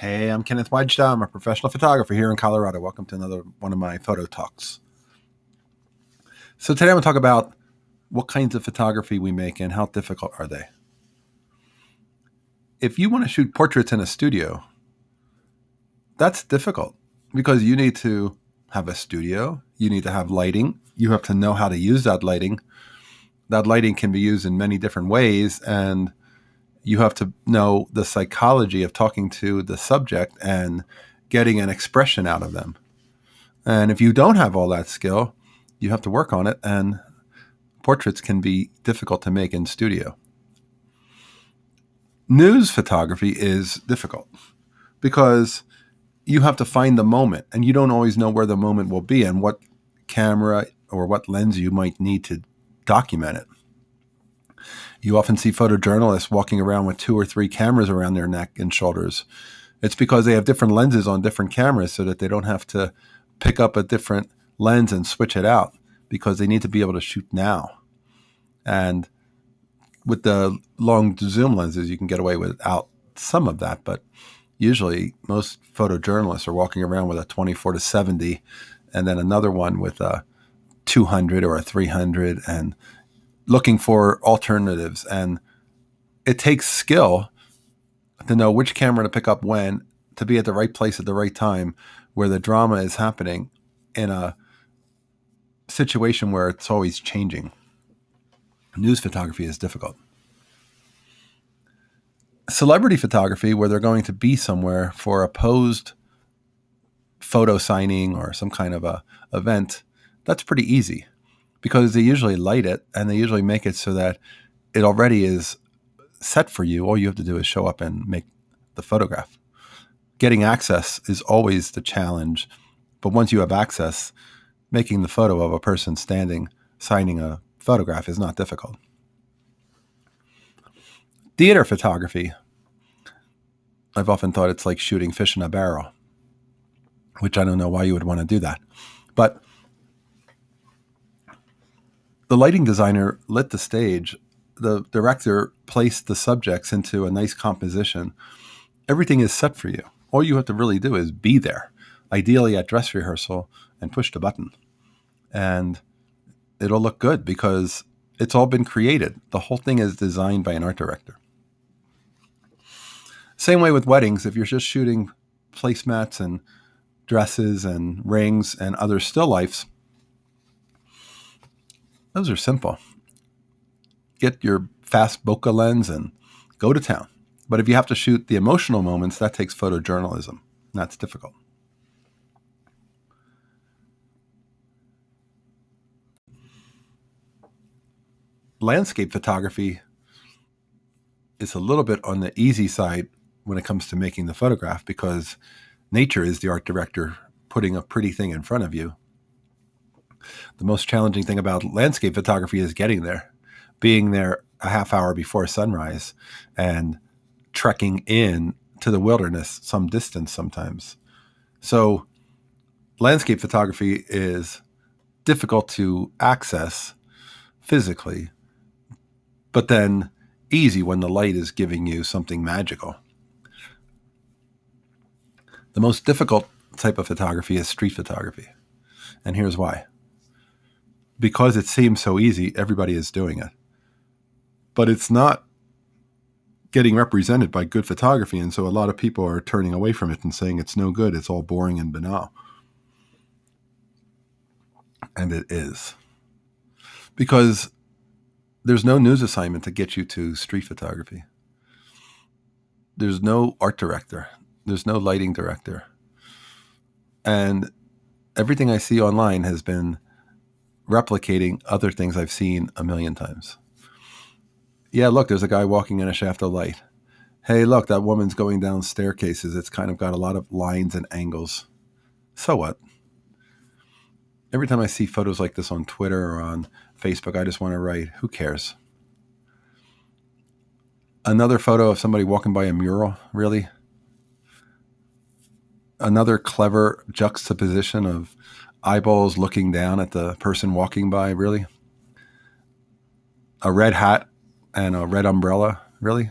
Hey, I'm Kenneth Wajda. I'm a professional photographer here in Colorado. Welcome to another one of my photo talks. So today I'm going to talk about what kinds of photography we make and how difficult are they. If you want to shoot portraits in a studio, that's difficult because you need to have a studio, you need to have lighting, you have to know how to use that lighting. That lighting can be used in many different ways and you have to know the psychology of talking to the subject and getting an expression out of them. And if you don't have all that skill, you have to work on it, and portraits can be difficult to make in studio. News photography is difficult because you have to find the moment, and you don't always know where the moment will be and what camera or what lens you might need to document it. You often see photojournalists walking around with two or three cameras around their neck and shoulders. It's because they have different lenses on different cameras so that they don't have to pick up a different lens and switch it out because they need to be able to shoot now. And with the long zoom lenses, you can get away without some of that, but usually most photojournalists are walking around with a 24 to 70 and then another one with a 200 or a 300 and looking for alternatives. And it takes skill to know which camera to pick up when, to be at the right place at the right time where the drama is happening in a situation where it's always changing. News photography is difficult. Celebrity photography, where they're going to be somewhere for a posed photo signing or some kind of a event, that's pretty easy because they usually light it and they usually make it so that it already is set for you. All you have to do is show up and make the photograph. Getting access is always the challenge, but once you have access, making the photo of a person standing signing a photograph is not difficult. Theater photography. I've often thought it's like shooting fish in a barrel, which I don't know why you would want to do that. But the lighting designer lit the stage. The director placed the subjects into a nice composition. Everything is set for you. All you have to really do is be there, ideally at dress rehearsal, and push the button. And it'll look good because it's all been created. The whole thing is designed by an art director. Same way with weddings. If you're just shooting placemats and dresses and rings and other still lifes, those are simple. Get your fast bokeh lens and go to town. But if you have to shoot the emotional moments, that takes photojournalism. That's difficult. Landscape photography is a little bit on the easy side when it comes to making the photograph because nature is the art director putting a pretty thing in front of you the most challenging thing about landscape photography is getting there, being there a half hour before sunrise and trekking in to the wilderness some distance sometimes. So, landscape photography is difficult to access physically, but then easy when the light is giving you something magical. The most difficult type of photography is street photography. And here's why because it seems so easy, everybody is doing it. But it's not getting represented by good photography. And so a lot of people are turning away from it and saying it's no good, it's all boring and banal. And it is. Because there's no news assignment to get you to street photography. There's no art director. There's no lighting director. And everything I see online has been replicating other things I've seen a million times. Yeah, look, there's a guy walking in a shaft of light. Hey, look, that woman's going down staircases. It's kind of got a lot of lines and angles. So what? Every time I see photos like this on Twitter or on Facebook, I just want to write, who cares? Another photo of somebody walking by a mural, really? Another clever juxtaposition of eyeballs looking down at the person walking by, really? A red hat and a red umbrella, really?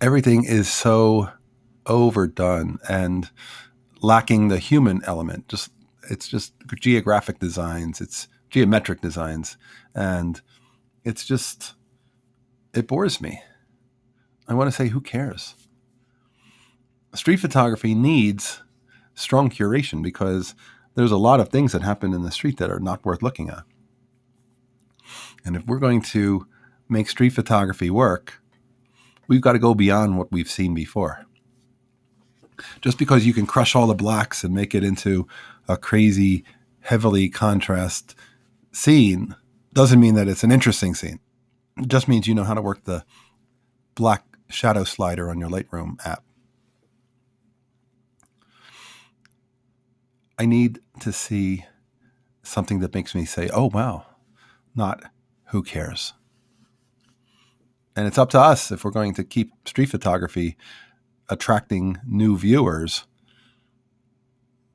everything is so overdone and lacking the human element. Just it's just geographic designs, it's geometric designs, and it's just it bores me. I want to say, who cares? Street photography needs strong curation because there's a lot of things that happen in the street that are not worth looking at. And if we're going to make street photography work, we've got to go beyond what we've seen before. Just because you can crush all the blacks and make it into a crazy, heavily contrast scene doesn't mean that it's an interesting scene. It just means you know how to work the black shadow slider on your Lightroom app. I need to see something that makes me say, oh, wow, not who cares. And it's up to us if we're going to keep street photography attracting new viewers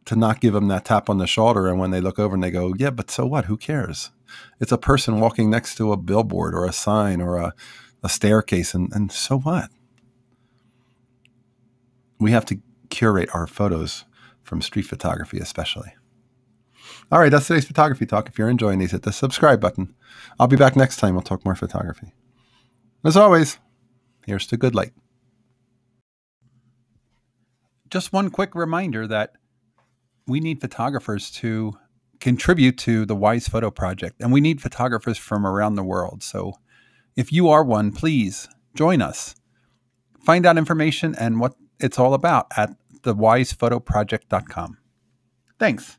to not give them that tap on the shoulder. And when they look over and they go, yeah, but so what? Who cares? It's a person walking next to a billboard or a sign or a, a staircase. And, and so what? We have to curate our photos from street photography, especially. All right, that's today's photography talk. If you're enjoying these, hit the subscribe button. I'll be back next time. We'll talk more photography. As always, here's to good light. Just one quick reminder that we need photographers to contribute to the Wise Photo Project, and we need photographers from around the world. So if you are one, please join us. Find out information and what it's all about at thewisephotoproject.com. Thanks.